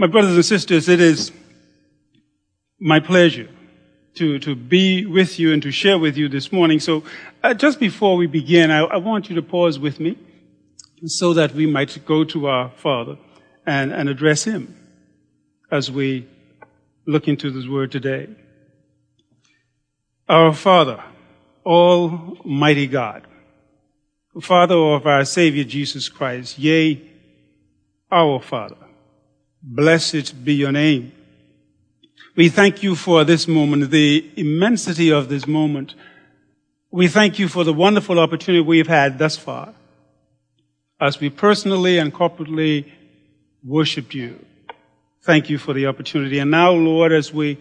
My brothers and sisters, it is my pleasure to, to be with you and to share with you this morning. So uh, just before we begin, I, I, want you to pause with me so that we might go to our Father and, and address Him as we look into this word today. Our Father, Almighty God, Father of our Savior Jesus Christ, yea, our Father, blessed be your name. We thank you for this moment, the immensity of this moment. We thank you for the wonderful opportunity we've had thus far as we personally and corporately worshiped you. Thank you for the opportunity. And now, Lord, as we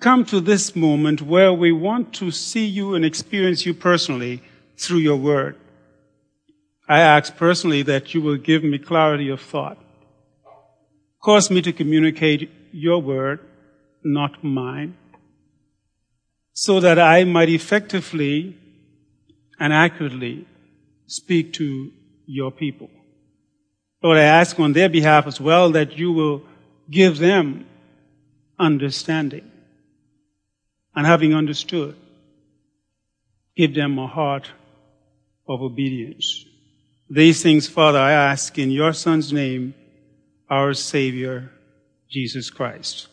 come to this moment where we want to see you and experience you personally through your word, I ask personally that you will give me clarity of thought. Cause me to communicate your word not mine, so that I might effectively and accurately speak to your people. Lord, I ask on their behalf as well that you will give them understanding. And having understood, give them a heart of obedience. These things, Father, I ask in your Son's name, our Savior, Jesus Christ.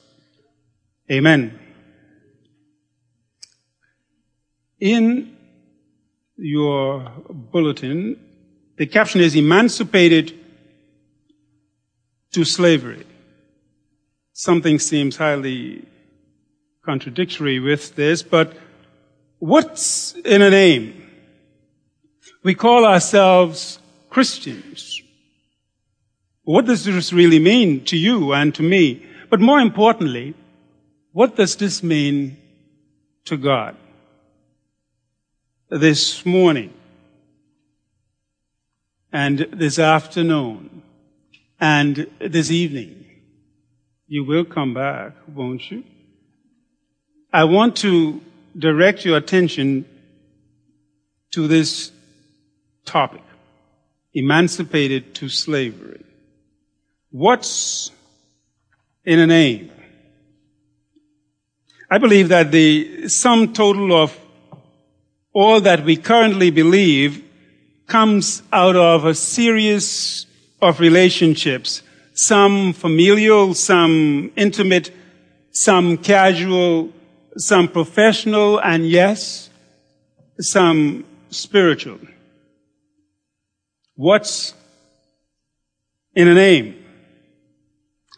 Amen. In your bulletin, the caption is Emancipated to Slavery. Something seems highly contradictory with this, but what's in a name? We call ourselves Christians. What does this really mean to you and to me? But more importantly, what does this mean to God? This morning and this afternoon and this evening, you will come back, won't you? I want to direct your attention to this topic, emancipated to slavery. What's in a name? I believe that the sum total of all that we currently believe comes out of a series of relationships, some familial, some intimate, some casual, some professional, and yes, some spiritual. What's in a name?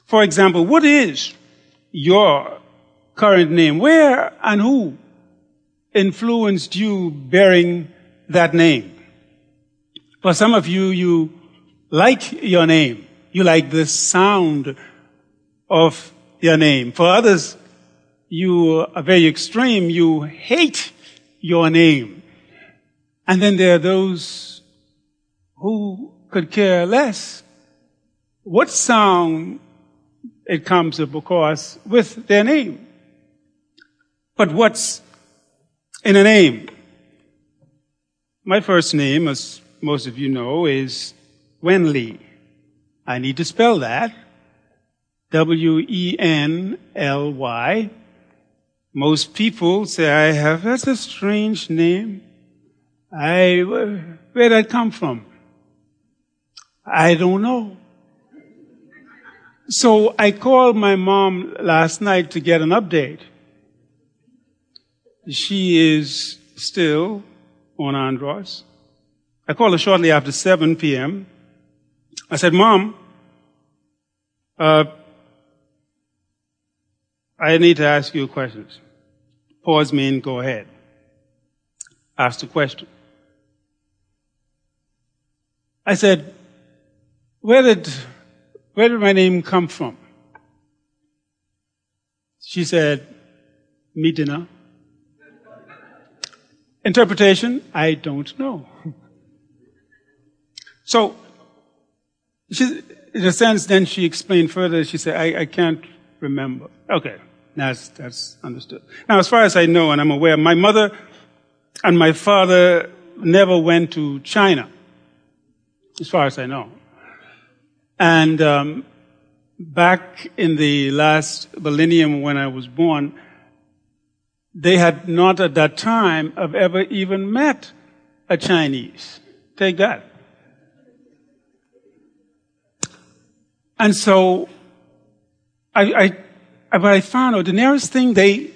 For example, what is your current name? Where and who influenced you bearing that name? For some of you, you like your name. You like the sound of your name. For others, you are very extreme. You hate your name. And then there are those who could care less what sound it comes of course with their name. But what's in a name? My first name, as most of you know, is Wenley. I need to spell that. W-E-N-L-Y. Most people say I have, that's a strange name. I, where did that come from? I don't know. So I called my mom last night to get an update. She is still on Andros. I called her shortly after 7 p.m. I said, Mom, uh, I need to ask you questions. Pause me and go ahead. Ask the question. I said, where did, where did my name come from? She said, Medina. Interpretation, I don't know. So, she, in a sense, then she explained further. She said, I, I can't remember. Okay, that's, that's understood. Now, as far as I know and I'm aware, my mother and my father never went to China, as far as I know. And um, back in the last millennium when I was born, they had not at that time have ever even met a Chinese. Take that. And so I, I, what I found out, the nearest thing they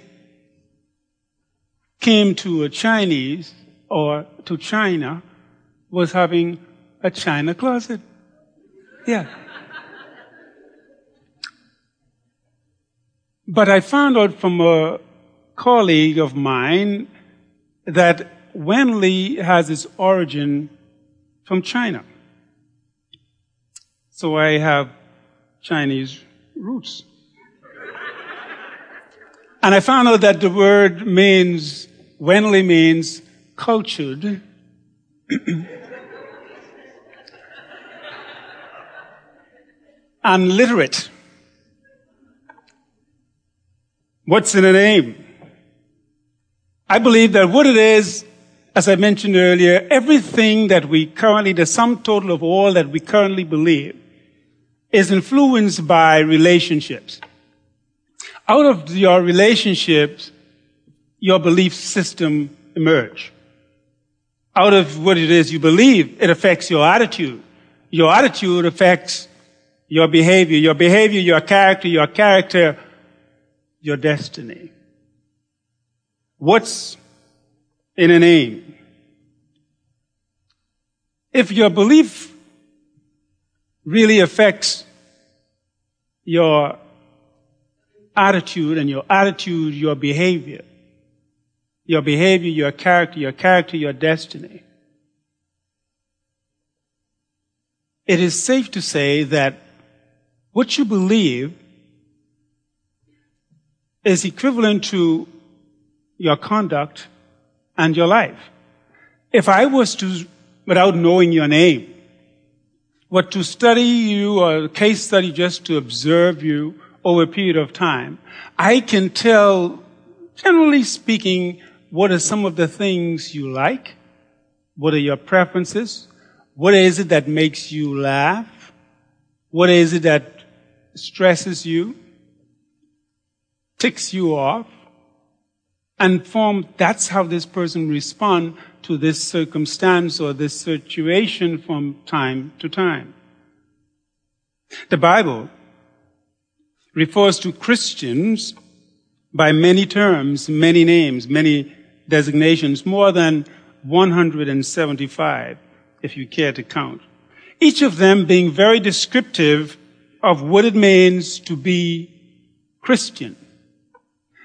came to a Chinese or to China was having a China closet. Yeah. But I found out from a colleague of mine that Wenli has its origin from China. So I have Chinese roots. and I found out that the word means, Wenli means cultured. and literate. What's in a name? I believe that what it is, as I mentioned earlier, everything that we currently, the sum total of all that we currently believe, is influenced by relationships. Out of your relationships, your belief system emerge. Out of what it is you believe, it affects your attitude. Your attitude affects your behavior. Your behavior, your character, your character your destiny. What's in a name? If your belief really affects your attitude and your attitude, your behavior, your behavior, your character, your character, your destiny. It is safe to say that what you believe is equivalent to your conduct and your life. If I was to, without knowing your name, were to study you or case study just to observe you over a period of time, I can tell, generally speaking, what are some of the things you like? What are your preferences? What is it that makes you laugh? What is it that stresses you? ticks you off and form that's how this person respond to this circumstance or this situation from time to time. The Bible refers to Christians by many terms, many names, many designations, more than 175, if you care to count. Each of them being very descriptive of what it means to be Christian.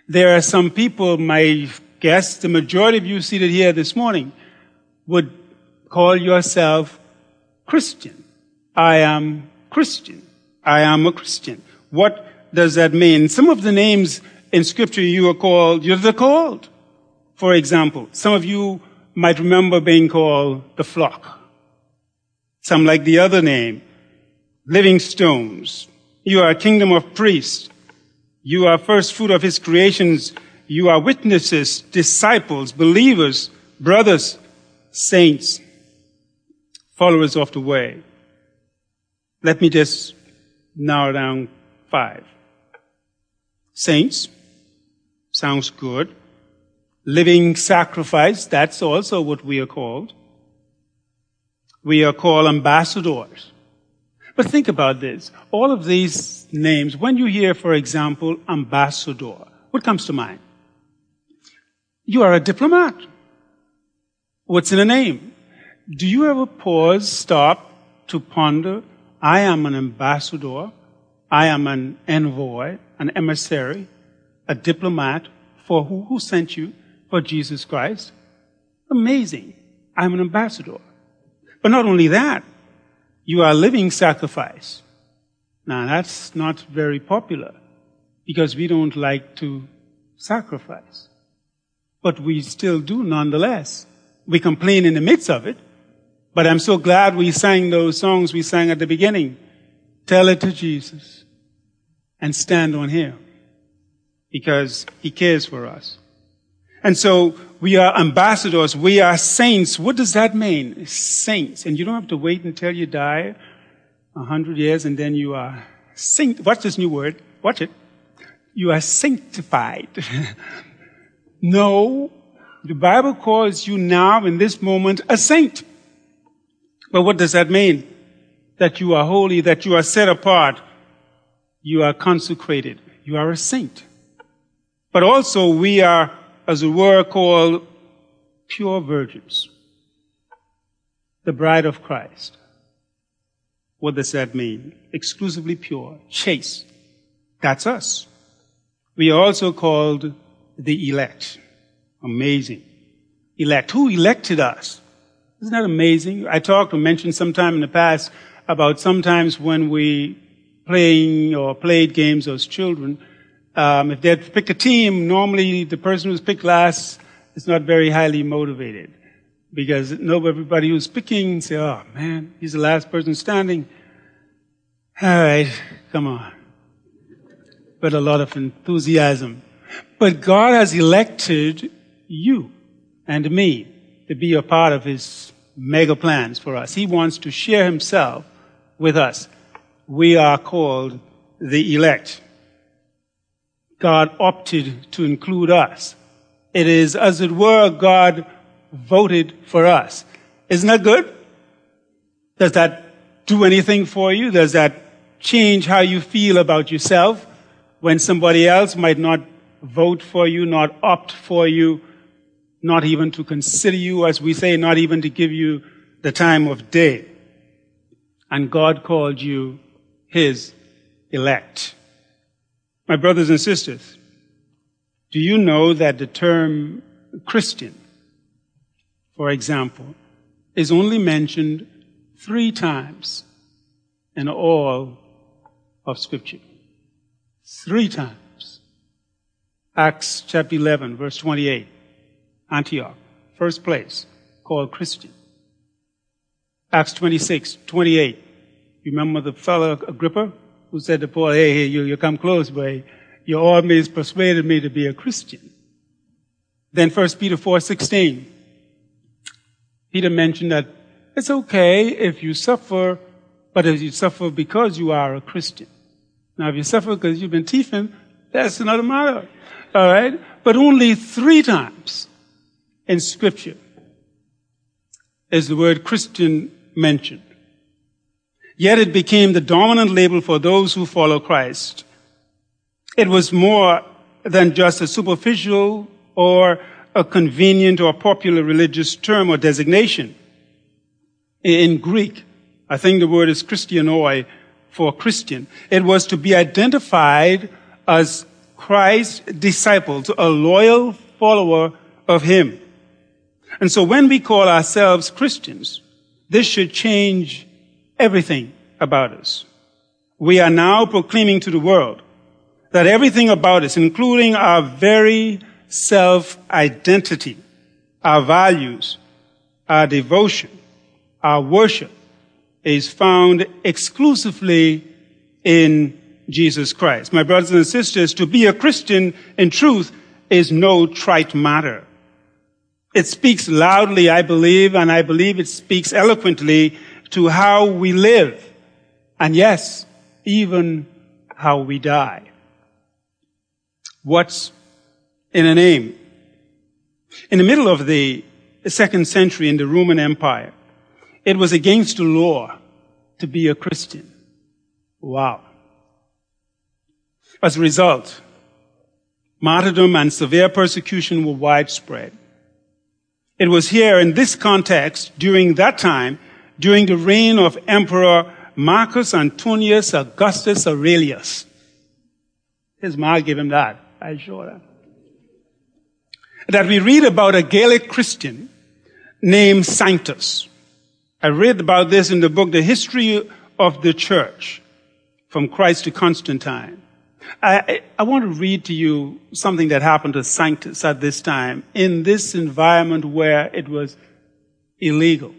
There are some people, my guess, the majority of you seated here this morning, would call yourself Christian. I am Christian. I am a Christian. What does that mean? Some of the names in scripture you are called, you're the called. For example, some of you might remember being called the flock. Some like the other name, living stones. You are a kingdom of priests. You are first fruit of his creations. You are witnesses, disciples, believers, brothers, saints, followers of the way. Let me just narrow down five. Saints, sounds good. Living sacrifice, that's also what we are called. We are called ambassadors. But think about this. All of these names, when you hear, for example, ambassador, what comes to mind? You are a diplomat. What's in a name? Do you ever pause, stop to ponder, I am an ambassador, I am an envoy, an emissary, a diplomat for who? Who sent you? For Jesus Christ. Amazing. I'm an ambassador. But not only that, you are living sacrifice. Now that's not very popular because we don't like to sacrifice. But we still do nonetheless. We complain in the midst of it. But I'm so glad we sang those songs we sang at the beginning. Tell it to Jesus and stand on Him because He cares for us. And so we are ambassadors. We are saints. What does that mean? Saints. And you don't have to wait until you die a hundred years and then you are saint. Watch this new word. Watch it. You are sanctified. no, the Bible calls you now in this moment a saint. But what does that mean? That you are holy, that you are set apart, you are consecrated, you are a saint. But also we are, as it were, called pure virgins. The bride of Christ. What does that mean? Exclusively pure, chaste. That's us. We are also called the elect. Amazing. Elect. Who elected us? Isn't that amazing? I talked or mentioned sometime in the past about sometimes when we playing or played games as children, um, if they had picked a team, normally the person who's picked last is not very highly motivated because no, everybody who's picking say, "Oh man, he's the last person standing." All right, come on. But a lot of enthusiasm. But God has elected you and me to be a part of His mega plans for us. He wants to share Himself with us. We are called the elect. God opted to include us. It is, as it were, God voted for us. Isn't that good? Does that do anything for you? Does that change how you feel about yourself when somebody else might not vote for you, not opt for you, not even to consider you, as we say, not even to give you the time of day? And God called you His elect. My brothers and sisters, do you know that the term Christian, for example, is only mentioned three times in all of Scripture? Three times. Acts chapter 11, verse 28, Antioch, first place, called Christian. Acts 26, 28. You remember the fellow Agrippa? Who said to Paul, hey, hey, you, you come close, but your always persuaded me to be a Christian. Then 1 Peter 4, 16. Peter mentioned that it's okay if you suffer, but if you suffer because you are a Christian. Now, if you suffer because you've been thieving, that's another matter. All right? But only three times in Scripture is the word Christian mentioned. Yet it became the dominant label for those who follow Christ. It was more than just a superficial or a convenient or popular religious term or designation. In Greek, I think the word is Christianoi for Christian. It was to be identified as Christ's disciple, a loyal follower of Him. And so when we call ourselves Christians, this should change everything about us. We are now proclaiming to the world that everything about us, including our very self-identity, our values, our devotion, our worship, is found exclusively in Jesus Christ. My brothers and sisters, to be a Christian in truth is no trite matter. It speaks loudly, I believe, and I believe it speaks eloquently to how we live. And yes, even how we die. What's in a name? In the middle of the second century in the Roman Empire, it was against the law to be a Christian. Wow. As a result, martyrdom and severe persecution were widespread. It was here in this context during that time during the reign of Emperor Marcus Antonius Augustus Aurelius. His mom gave him that. I sure that. That we read about a Gallic Christian named Sanctus. I read about this in the book, The History of the Church, from Christ to Constantine. I, I, want to read to you something that happened to Sanctus at this time in this environment where it was illegal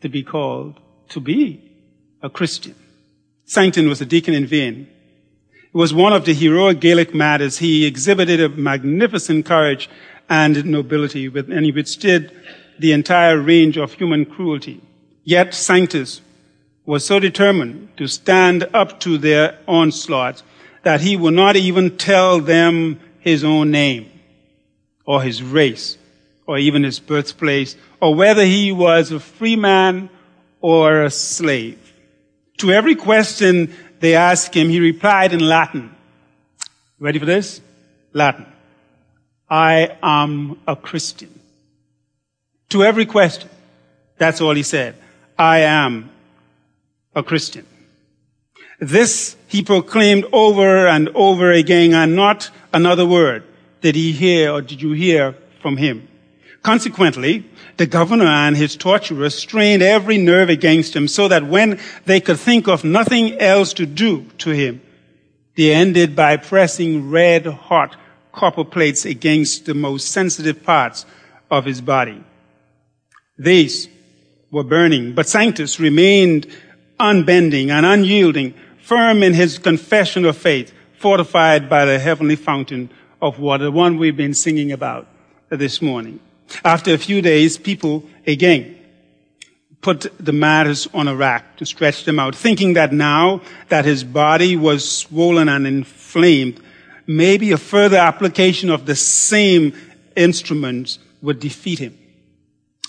to be called to be a Christian. Sanctus was a deacon in Vienne. He was one of the heroic Gaelic martyrs. He exhibited a magnificent courage and nobility, with and he withstood the entire range of human cruelty. Yet Sanctus was so determined to stand up to their onslaught that he would not even tell them his own name or his race or even his birthplace or whether he was a free man or a slave. To every question they asked him, he replied in Latin. Ready for this? Latin. I am a Christian. To every question. That's all he said. I am a Christian. This he proclaimed over and over again and not another word did he hear or did you hear from him. Consequently, the governor and his torturers strained every nerve against him so that when they could think of nothing else to do to him, they ended by pressing red hot copper plates against the most sensitive parts of his body. These were burning, but Sanctus remained unbending and unyielding, firm in his confession of faith, fortified by the heavenly fountain of water, the one we've been singing about this morning. After a few days, people again put the matters on a rack to stretch them out, thinking that now that his body was swollen and inflamed, maybe a further application of the same instruments would defeat him.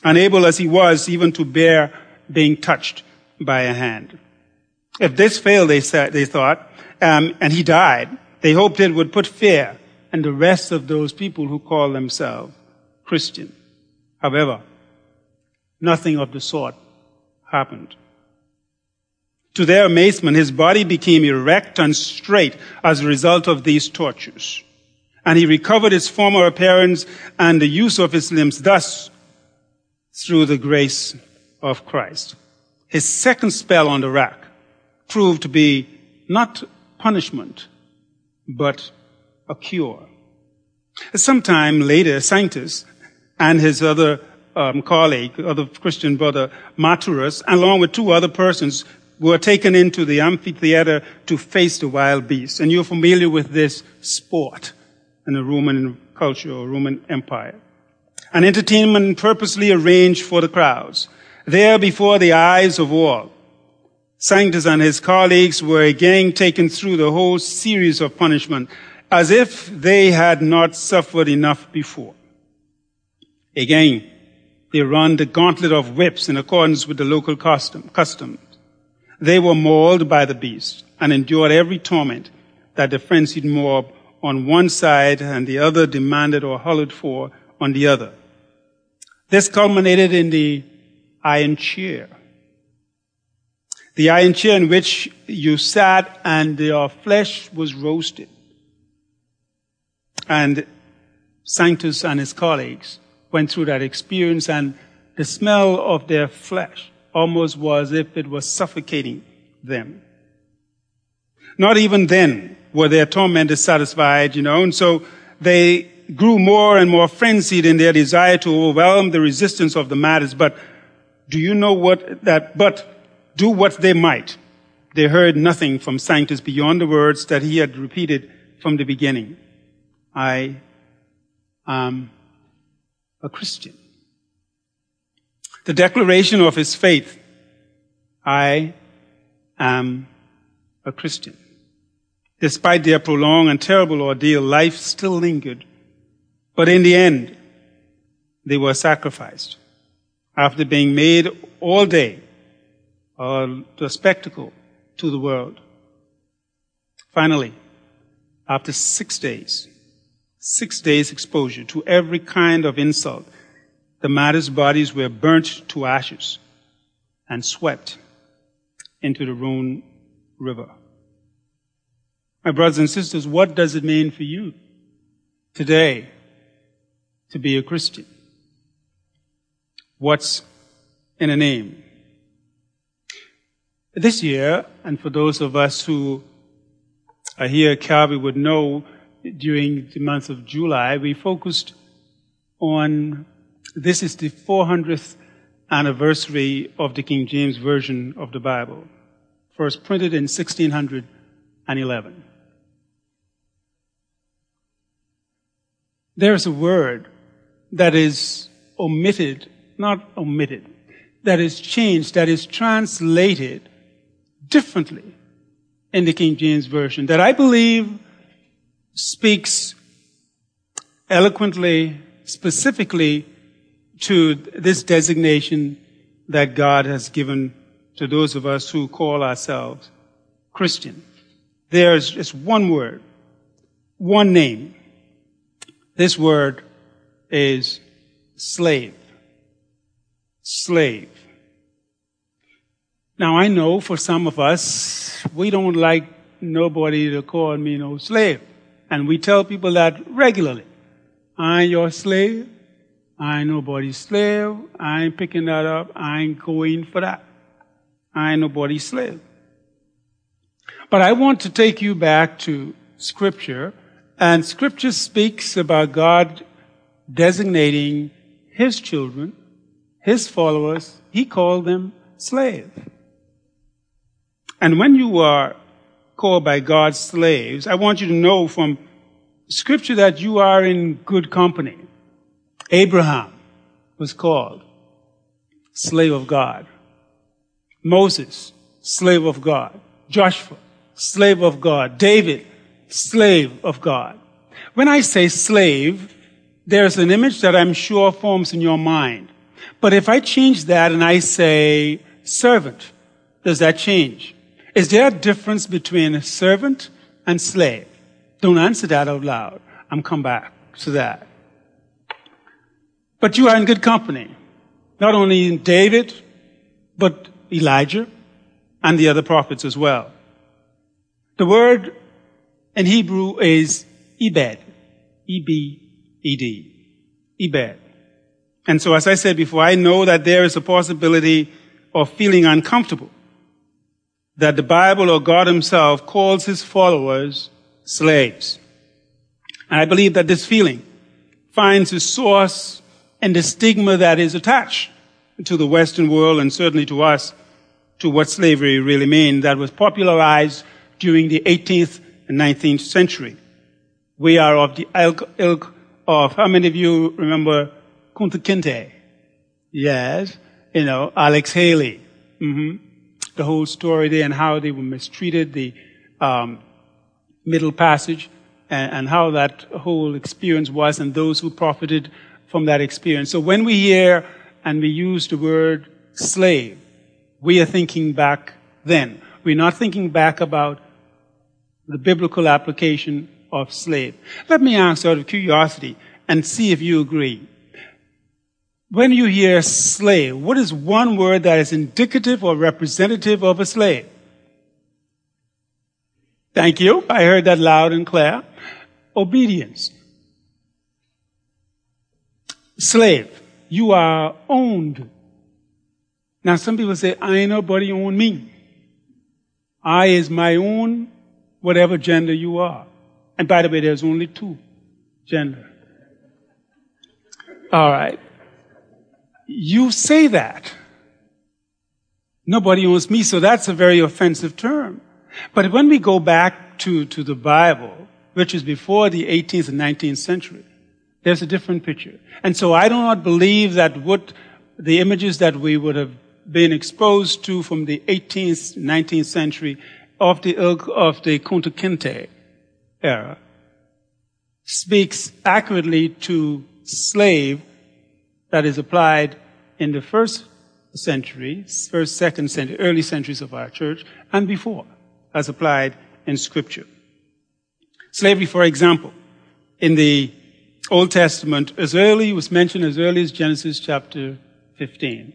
Unable as he was even to bear being touched by a hand. If this failed, they said, they thought, um, and he died, they hoped it would put fear in the rest of those people who call themselves Christian. However, nothing of the sort happened. To their amazement, his body became erect and straight as a result of these tortures. And he recovered his former appearance and the use of his limbs, thus through the grace of Christ. His second spell on the rack proved to be not punishment, but a cure. Sometime later, Sanctus and his other um, colleague, other Christian brother, Maturus, along with two other persons, were taken into the amphitheater to face the wild beasts. And you're familiar with this sport in the Roman culture or Roman Empire. An entertainment purposely arranged for the crowds. There before the eyes of all, Sanctus and his colleagues were again taken through the whole series of punishment as if they had not suffered enough before. Again, they run the gauntlet of whips in accordance with the local custom, customs. They were mauled by the beast and endured every torment that the frenzied mob on one side and the other demanded or hollered for on the other. This culminated in the iron chair. The iron chair in which you sat and your flesh was roasted. And Sanctus and his colleagues went through that experience and the smell of their flesh almost was as if it was suffocating them. Not even then were their tormentors satisfied, you know, and so they grew more and more frenzied in their desire to overwhelm the resistance of the martyrs. But do you know what that, but do what they might. They heard nothing from Sanctus beyond the words that he had repeated from the beginning. I am a Christian. The declaration of his faith, I am a Christian. Despite their prolonged and terrible ordeal, life still lingered. But in the end, they were sacrificed. After being made all day a spectacle to the world. Finally, after six days, six days exposure to every kind of insult, the martyrs' bodies were burnt to ashes and swept into the Rhone River. My brothers and sisters, what does it mean for you today to be a Christian? What's in a name? This year, and for those of us who are here, Calvary would know during the month of July, we focused on this is the 400th anniversary of the King James Version of the Bible, first printed in 1611. There's a word that is omitted, not omitted, that is changed, that is translated differently in the King James Version that I believe speaks eloquently, specifically to this designation that God has given to those of us who call ourselves Christian. There's just one word, one name. This word is slave. Slave. Now I know for some of us, we don't like nobody to call me no slave. And we tell people that regularly. I ain't your slave. I ain't nobody's slave. I ain't picking that up. I ain't going for that. I ain't nobody's slave. But I want to take you back to scripture and scripture speaks about God designating his children, his followers, he called them slaves. And when you are called by God's slaves, I want you to know from scripture that you are in good company. Abraham was called slave of God. Moses, slave of God. Joshua, slave of God. David, slave of God. When I say slave, there's an image that I'm sure forms in your mind. But if I change that and I say servant, does that change? Is there a difference between a servant and slave? Don't answer that out loud. I'm come back to that. But you are in good company. Not only in David, but Elijah and the other prophets as well. The word in Hebrew is Ebed. E-B-E-D. Ebed. And so as I said before, I know that there is a possibility of feeling uncomfortable. That the Bible or God himself calls his followers slaves. And I believe that this feeling finds its source in the stigma that is attached to the Western world and certainly to us to what slavery really means that was popularized during the 18th and 19th century. We are of the ilk, ilk of, how many of you remember Kunta Kinte? Yes. You know, Alex Haley. Mm-hmm. The whole story there and how they were mistreated, the um, middle passage, and, and how that whole experience was, and those who profited from that experience. So when we hear and we use the word slave, we are thinking back then. We're not thinking back about the biblical application of slave. Let me ask out of curiosity and see if you agree. When you hear slave, what is one word that is indicative or representative of a slave? Thank you. I heard that loud and clear. Obedience. Slave. You are owned. Now some people say, I ain't nobody own me. I is my own whatever gender you are. And by the way, there's only two gender. All right. You say that. Nobody owns me, so that's a very offensive term. But when we go back to, to the Bible, which is before the 18th and 19th century, there's a different picture. And so I do not believe that what the images that we would have been exposed to from the 18th, 19th century of the of the Kunta Kinte era speaks accurately to slave that is applied in the first century, first, second century, early centuries of our church, and before, as applied in Scripture. Slavery, for example, in the Old Testament, as early was mentioned as early as Genesis chapter 15.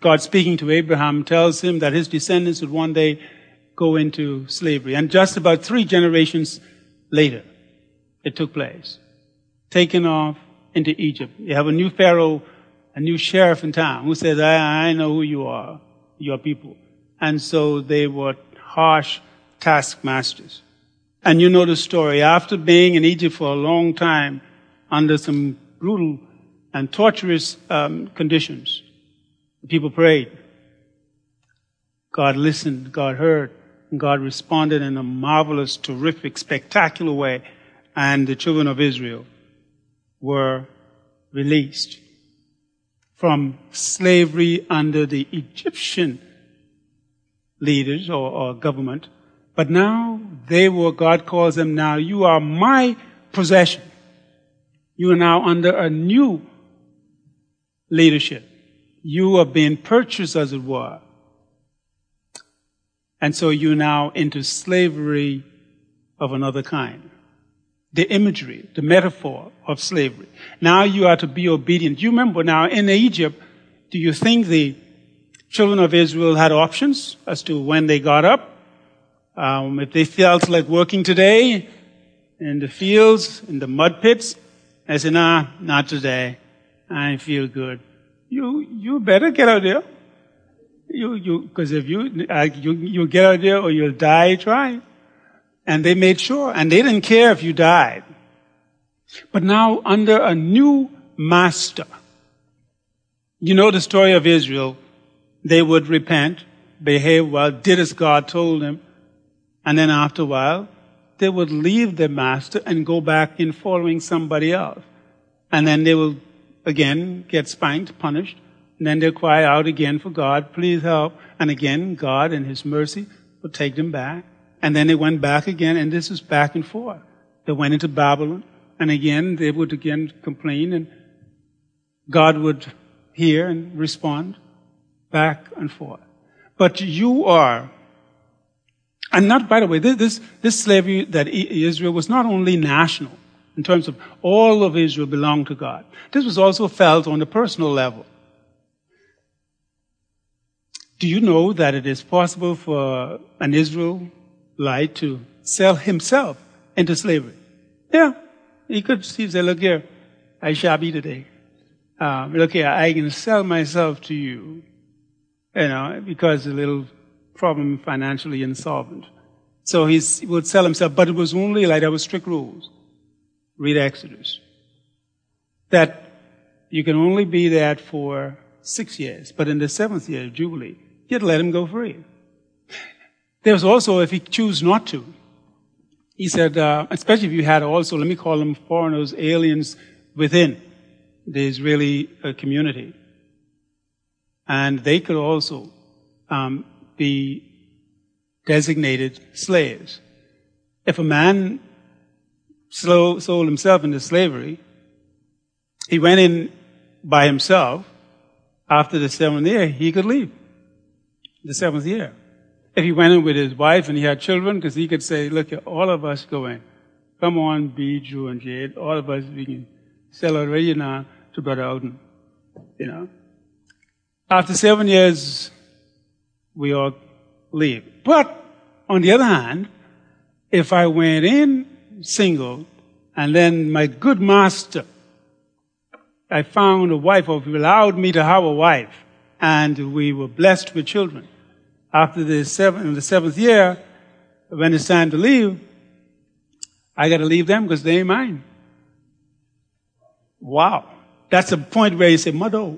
God speaking to Abraham tells him that his descendants would one day go into slavery. And just about three generations later, it took place. Taken off into Egypt. You have a new Pharaoh, a new sheriff in town who says, I, I know who you are, your people. And so they were harsh taskmasters. And you know the story. After being in Egypt for a long time, under some brutal and torturous um, conditions, people prayed. God listened, God heard, and God responded in a marvelous, terrific, spectacular way and the children of Israel were released from slavery under the Egyptian leaders or, or government. But now they were, God calls them now, you are my possession. You are now under a new leadership. You are being purchased, as it were. And so you're now into slavery of another kind. The imagery, the metaphor of slavery. Now you are to be obedient. You remember now in Egypt, do you think the children of Israel had options as to when they got up? Um, if they felt like working today in the fields, in the mud pits, I said, nah, not today. I feel good. You, you better get out there. You, you, cause if you, uh, you, you get out there or you'll die trying. And they made sure, and they didn't care if you died. But now under a new master, you know the story of Israel. They would repent, behave well, did as God told them, and then after a while, they would leave their master and go back in following somebody else. And then they will again get spanked, punished, and then they'll cry out again for God, please help. And again, God in His mercy will take them back. And then they went back again, and this is back and forth. They went into Babylon, and again they would again complain, and God would hear and respond back and forth. But you are, and not, by the way, this, this slavery that Israel was not only national, in terms of all of Israel belonged to God. This was also felt on a personal level. Do you know that it is possible for an Israelite to sell himself into slavery? Yeah. He could say, look here, I shall be today. Um, look here, I can sell myself to you, you know, because a little problem financially insolvent. So he would sell himself, but it was only like there were strict rules. Read Exodus. That you can only be that for six years, but in the seventh year, of Jubilee, you'd let him go free. There's also, if he choose not to, he said, uh, especially if you had also, let me call them foreigners, aliens within the Israeli uh, community, and they could also um, be designated slaves. If a man sold himself into slavery, he went in by himself. After the seventh year, he could leave. The seventh year. If he went in with his wife and he had children, because he could say, look, all of us go in. Come on, B, Drew, and Jade. All of us, we can sell already now to Brother Alden. You know. After seven years, we all leave. But, on the other hand, if I went in single and then my good master I found a wife, or allowed me to have a wife, and we were blessed with children. After the seventh, in the seventh year, when it's time to leave, I got to leave them because they ain't mine. Wow, that's a point where you say, "Mother,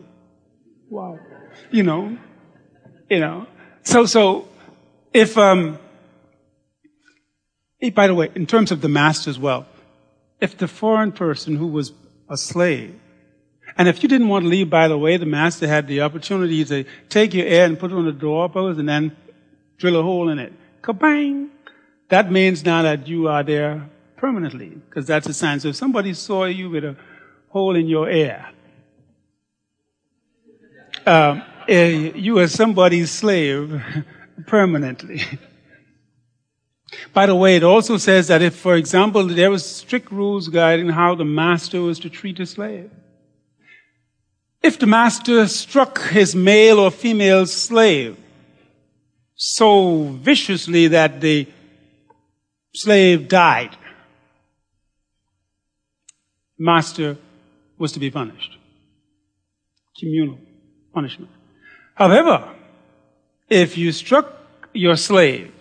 wow," you know, you know. So, so if um, by the way, in terms of the master's as well, if the foreign person who was a slave and if you didn't want to leave, by the way, the master had the opportunity to take your air and put it on the doorpost and then drill a hole in it. Kabang! That means now that you are there permanently, because that's a sign. So if somebody saw you with a hole in your air, um, eh, you are somebody's slave permanently. By the way, it also says that if, for example, there were strict rules guiding how the master was to treat a slave. If the master struck his male or female slave so viciously that the slave died, master was to be punished. Communal punishment. However, if you struck your slave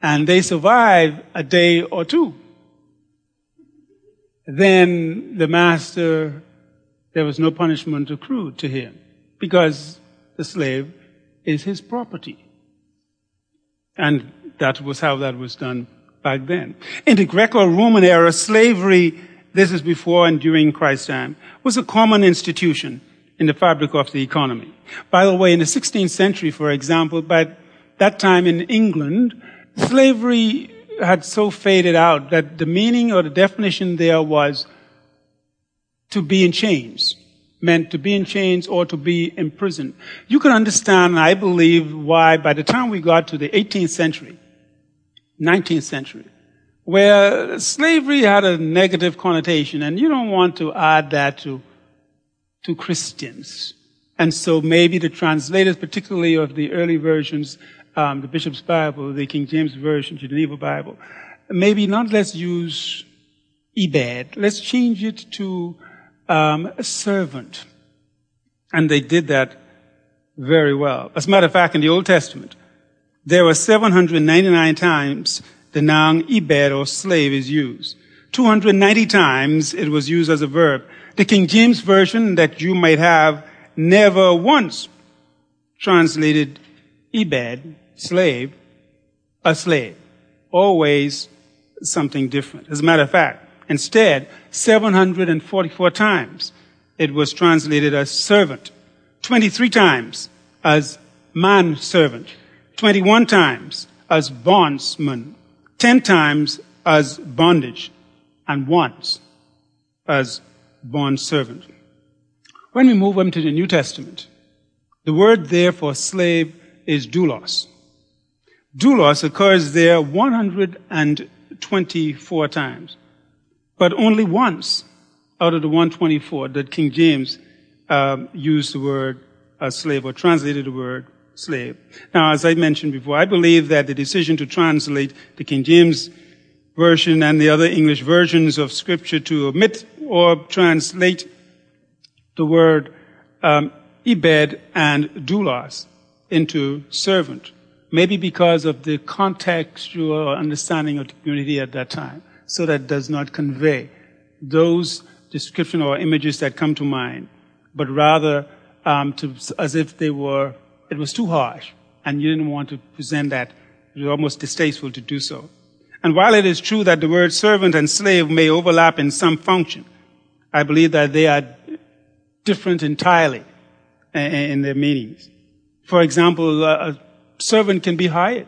and they survive a day or two, then the master there was no punishment accrued to him because the slave is his property. And that was how that was done back then. In the Greco-Roman era, slavery, this is before and during Christ's time, was a common institution in the fabric of the economy. By the way, in the 16th century, for example, by that time in England, slavery had so faded out that the meaning or the definition there was to be in chains, meant to be in chains or to be imprisoned. You can understand, I believe, why by the time we got to the 18th century, 19th century, where slavery had a negative connotation, and you don't want to add that to, to Christians. And so maybe the translators, particularly of the early versions, um, the Bishop's Bible, the King James Version, the Geneva Bible, maybe not let's use Ebed, let's change it to um, a servant. And they did that very well. As a matter of fact, in the Old Testament, there were 799 times the noun Ebed or slave is used. 290 times it was used as a verb. The King James Version that you might have never once translated Ebed, slave, a slave. Always something different. As a matter of fact, instead, 744 times it was translated as servant, 23 times as man servant, 21 times as bondsman, 10 times as bondage, and once as bond servant. When we move on to the New Testament, the word there for slave is doulos. Doulos occurs there 124 times, but only once out of the 124 did King James um, use the word uh, slave or translated the word slave. Now, as I mentioned before, I believe that the decision to translate the King James version and the other English versions of Scripture to omit or translate the word um, Ebed and doulos into servant, maybe because of the contextual understanding of the community at that time, so that does not convey those description or images that come to mind, but rather um, to, as if they were, it was too harsh, and you didn't want to present that. It was almost distasteful to do so. And while it is true that the word servant and slave may overlap in some function, I believe that they are different entirely in their meanings. For example, a servant can be hired.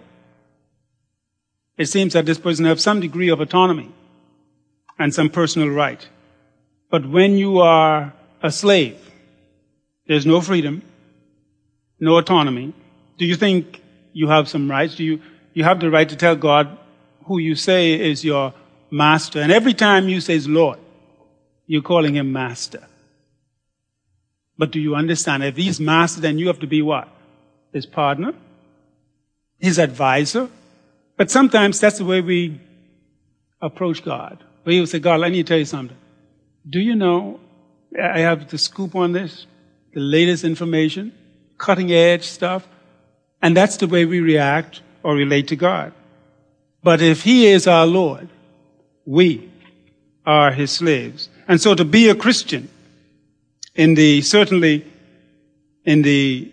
It seems that this person has some degree of autonomy and some personal right. But when you are a slave, there's no freedom, no autonomy. Do you think you have some rights? Do you, you have the right to tell God who you say is your master? And every time you say Lord, you're calling him master. But do you understand? If he's master, then you have to be what? His partner? His advisor? But sometimes that's the way we approach God. We will say, God, let me tell you something. Do you know I have the scoop on this? The latest information, cutting edge stuff. And that's the way we react or relate to God. But if He is our Lord, we are His slaves. And so to be a Christian in the, certainly in the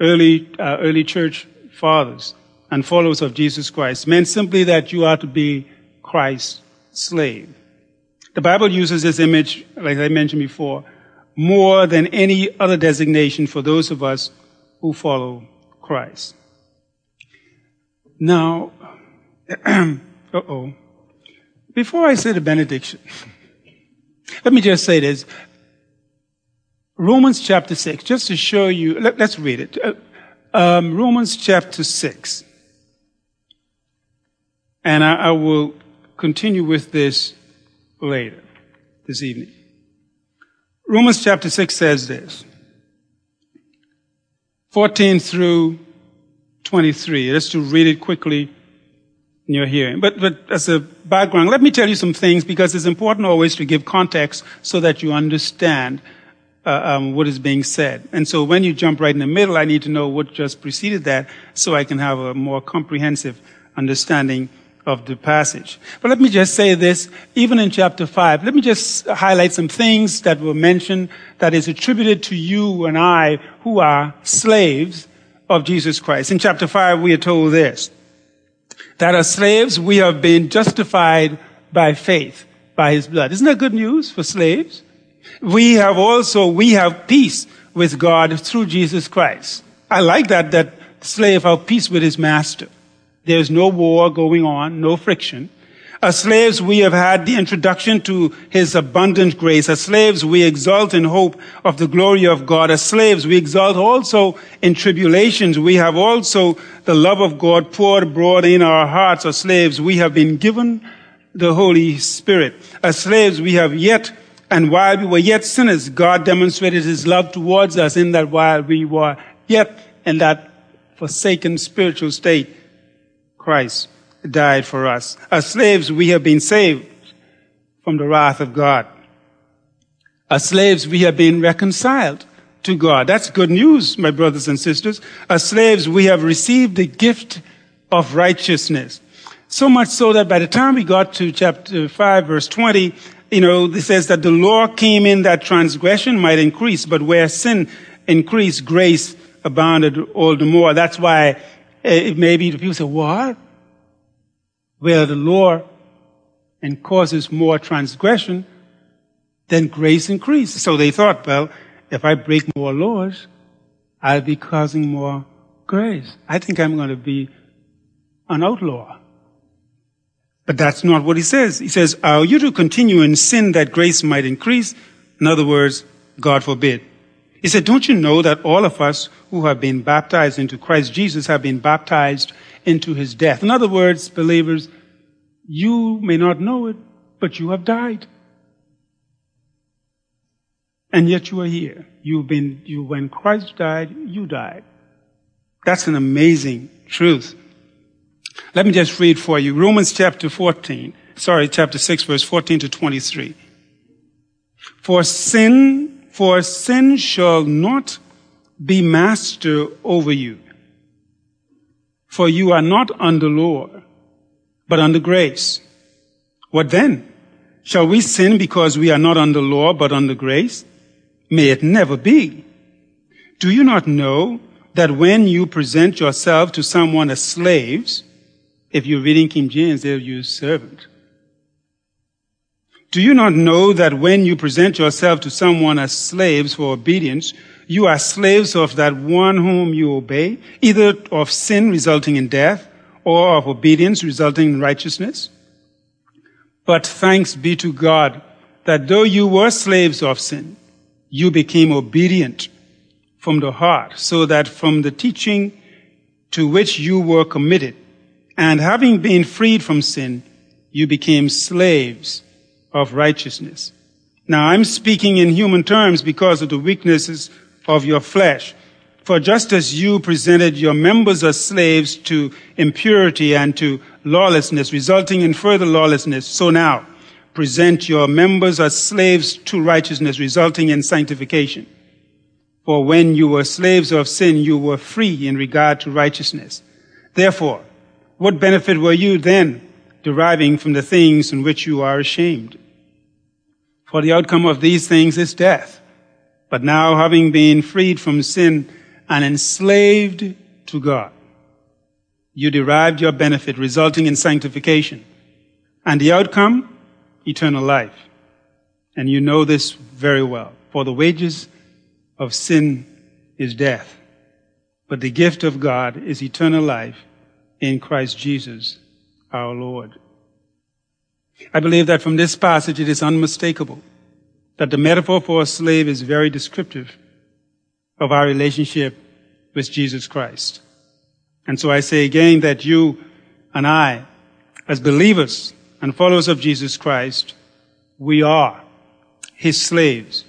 early, uh, early church fathers and followers of Jesus Christ meant simply that you are to be Christ's slave. The Bible uses this image, like I mentioned before, more than any other designation for those of us who follow Christ. Now, uh-oh. Before I say the benediction, let me just say this. Romans chapter 6, just to show you, let, us read it. Uh, um, Romans chapter 6. And I, I will continue with this later, this evening. Romans chapter 6 says this 14 through 23. Let's to read it quickly in your hearing. But, but as a background, let me tell you some things because it's important always to give context so that you understand uh, um, what is being said. And so when you jump right in the middle, I need to know what just preceded that so I can have a more comprehensive understanding of the passage. But let me just say this, even in chapter 5, let me just highlight some things that were mentioned that is attributed to you and I who are slaves of Jesus Christ. In chapter 5, we are told this, that as slaves, we have been justified by faith, by his blood. Isn't that good news for slaves? We have also, we have peace with God through Jesus Christ. I like that, that slave have peace with his master. There's no war going on, no friction. As slaves, we have had the introduction to His abundant grace. As slaves, we exult in hope of the glory of God. As slaves, we exult also in tribulations. We have also the love of God poured abroad in our hearts. As slaves, we have been given the Holy Spirit. As slaves, we have yet, and while we were yet sinners, God demonstrated His love towards us in that while we were yet in that forsaken spiritual state, Christ died for us. As slaves, we have been saved from the wrath of God. As slaves, we have been reconciled to God. That's good news, my brothers and sisters. As slaves, we have received the gift of righteousness. So much so that by the time we got to chapter 5, verse 20, you know, it says that the law came in that transgression might increase, but where sin increased, grace abounded all the more. That's why Eh, it may be the people say, what? where the law and causes more transgression, then grace increases. So they thought, well, if I break more laws, I'll be causing more grace. I think I'm going to be an outlaw. But that's not what he says. He says, are you to continue in sin that grace might increase? In other words, God forbid. He said, don't you know that all of us who have been baptized into Christ Jesus have been baptized into his death. In other words, believers, you may not know it, but you have died. And yet you are here. You've been, you, when Christ died, you died. That's an amazing truth. Let me just read for you Romans chapter 14, sorry, chapter 6, verse 14 to 23. For sin, for sin shall not be master over you for you are not under law, but under grace. What then? Shall we sin because we are not under law, but under grace? May it never be. Do you not know that when you present yourself to someone as slaves, if you're reading King James, they'll use servant. Do you not know that when you present yourself to someone as slaves for obedience, you are slaves of that one whom you obey, either of sin resulting in death or of obedience resulting in righteousness. But thanks be to God that though you were slaves of sin, you became obedient from the heart, so that from the teaching to which you were committed, and having been freed from sin, you became slaves of righteousness. Now I'm speaking in human terms because of the weaknesses of your flesh. For just as you presented your members as slaves to impurity and to lawlessness, resulting in further lawlessness, so now present your members as slaves to righteousness, resulting in sanctification. For when you were slaves of sin, you were free in regard to righteousness. Therefore, what benefit were you then deriving from the things in which you are ashamed? For the outcome of these things is death. But now, having been freed from sin and enslaved to God, you derived your benefit, resulting in sanctification. And the outcome? Eternal life. And you know this very well. For the wages of sin is death. But the gift of God is eternal life in Christ Jesus our Lord. I believe that from this passage it is unmistakable that the metaphor for a slave is very descriptive of our relationship with Jesus Christ. And so I say again that you and I, as believers and followers of Jesus Christ, we are his slaves.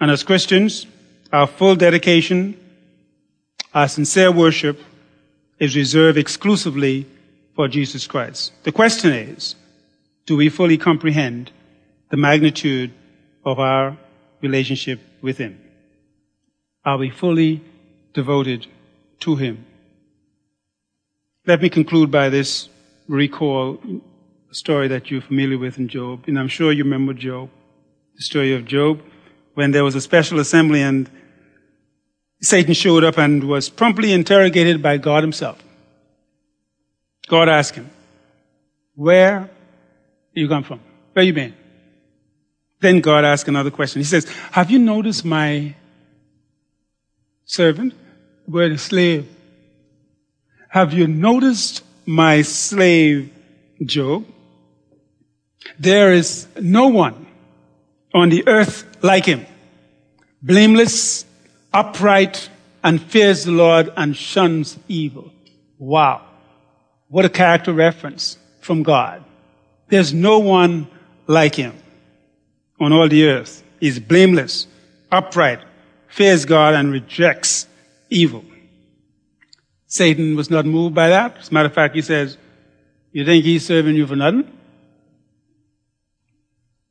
And as Christians, our full dedication, our sincere worship is reserved exclusively for Jesus Christ. The question is, do we fully comprehend the magnitude of our relationship with Him? Are we fully devoted to Him? Let me conclude by this recall story that you're familiar with in Job, and I'm sure you remember Job, the story of Job, when there was a special assembly and Satan showed up and was promptly interrogated by God himself. God asked him, where you come from? Where you been? Then God asked another question. He says, Have you noticed my servant? The word slave Have you noticed my slave Job? There is no one on the earth like him, blameless, upright, and fears the Lord and shuns evil. Wow. What a character reference from God. There's no one like him on all the earth. He's blameless, upright, fears God, and rejects evil. Satan was not moved by that. As a matter of fact, he says, You think he's serving you for nothing?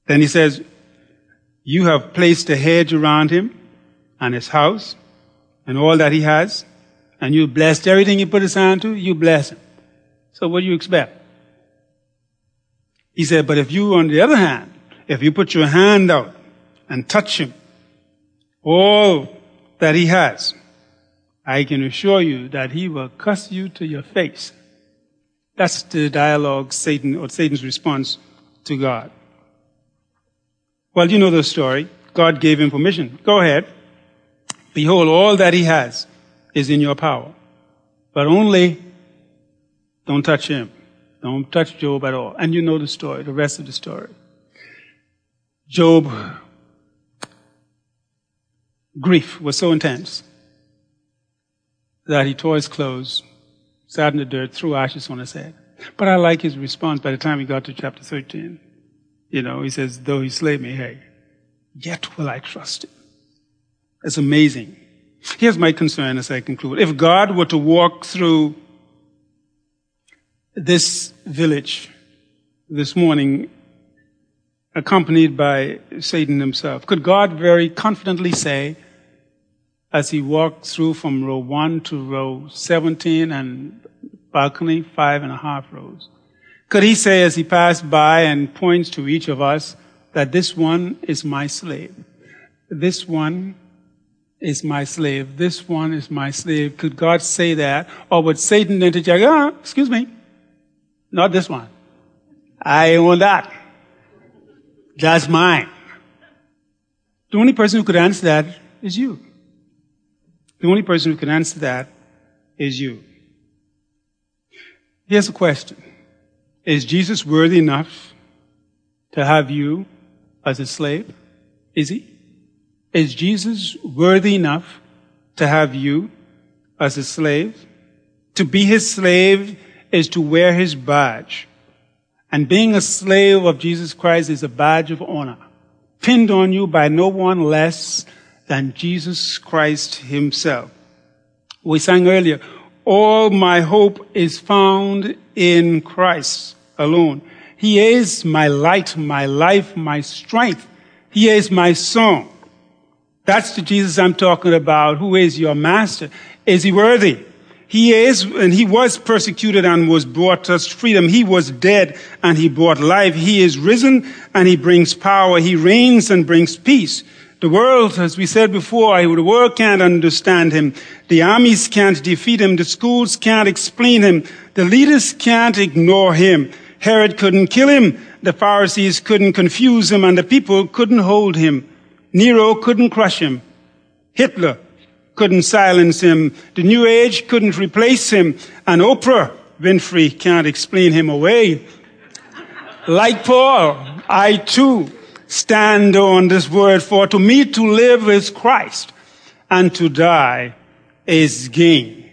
Then he says, You have placed a hedge around him and his house and all that he has, and you blessed everything he put his hand to, you bless him. So what do you expect? He said, But if you, on the other hand, if you put your hand out and touch him, all that he has, I can assure you that he will cuss you to your face. That's the dialogue Satan or Satan's response to God. Well, you know the story. God gave him permission. Go ahead. Behold, all that he has is in your power. But only don't touch him. Don't touch Job at all. And you know the story, the rest of the story. Job, grief was so intense that he tore his clothes, sat in the dirt, threw ashes on his head. But I like his response by the time he got to chapter 13. You know, he says, though he slay me, hey, yet will I trust him. It's amazing. Here's my concern as I conclude. If God were to walk through this village this morning, accompanied by Satan himself, could God very confidently say, as he walked through from row 1 to row 17 and balcony, five and a half rows. Could he say as he passed by and points to each of us that this one is my slave? This one is my slave. This one is my slave. Could God say that? Or would Satan interject, ah, excuse me, not this one. I own that. That's mine. The only person who could answer that is you. The only person who can answer that is you. Here's a question. Is Jesus worthy enough to have you as a slave? Is he? Is Jesus worthy enough to have you as a slave? To be his slave is to wear his badge. And being a slave of Jesus Christ is a badge of honor, pinned on you by no one less than Jesus Christ himself. We sang earlier, all my hope is found in Christ alone. He is my light, my life, my strength. He is my song. That's the Jesus I'm talking about, who is your master. Is he worthy? He is, and he was persecuted and was brought us freedom. He was dead and he brought life. He is risen and he brings power. He reigns and brings peace. The world, as we said before, the world can't understand him. The armies can't defeat him. The schools can't explain him. The leaders can't ignore him. Herod couldn't kill him. The Pharisees couldn't confuse him and the people couldn't hold him. Nero couldn't crush him. Hitler couldn't silence him. The New Age couldn't replace him. And Oprah Winfrey can't explain him away. Like Paul, I too stand on this word, for to me to live is Christ, and to die is gain.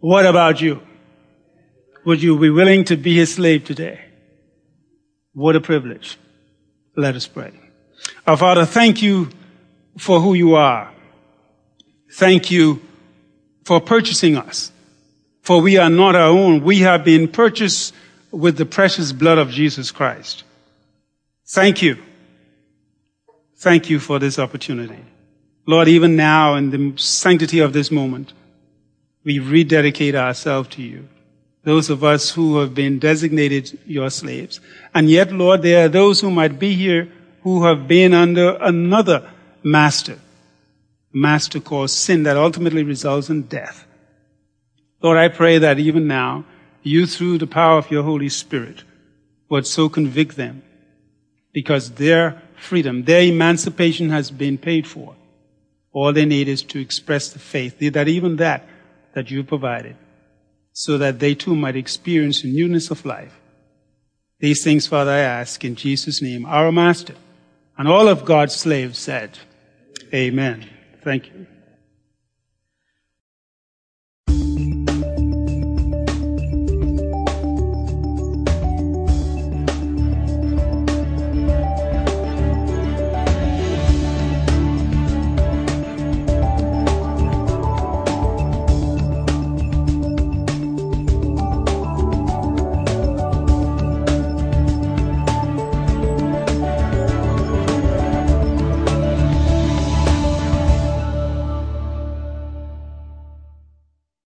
What about you? Would you be willing to be his slave today? What a privilege. Let us pray. Our Father, thank you for who you are. Thank you for purchasing us. For we are not our own. We have been purchased with the precious blood of Jesus Christ. Thank you Thank you for this opportunity. Lord, even now in the sanctity of this moment, we rededicate ourselves to you. Those of us who have been designated your slaves. And yet, Lord, there are those who might be here who have been under another master. Master called sin that ultimately results in death. Lord, I pray that even now, you through the power of your Holy Spirit would so convict them because their freedom. Their emancipation has been paid for. All they need is to express the faith, that even that, that you provided. so that they too might experience newness of life. These things, Father, I ask in Jesus' name, our Master, and all of God's slaves said, Amen. Thank you.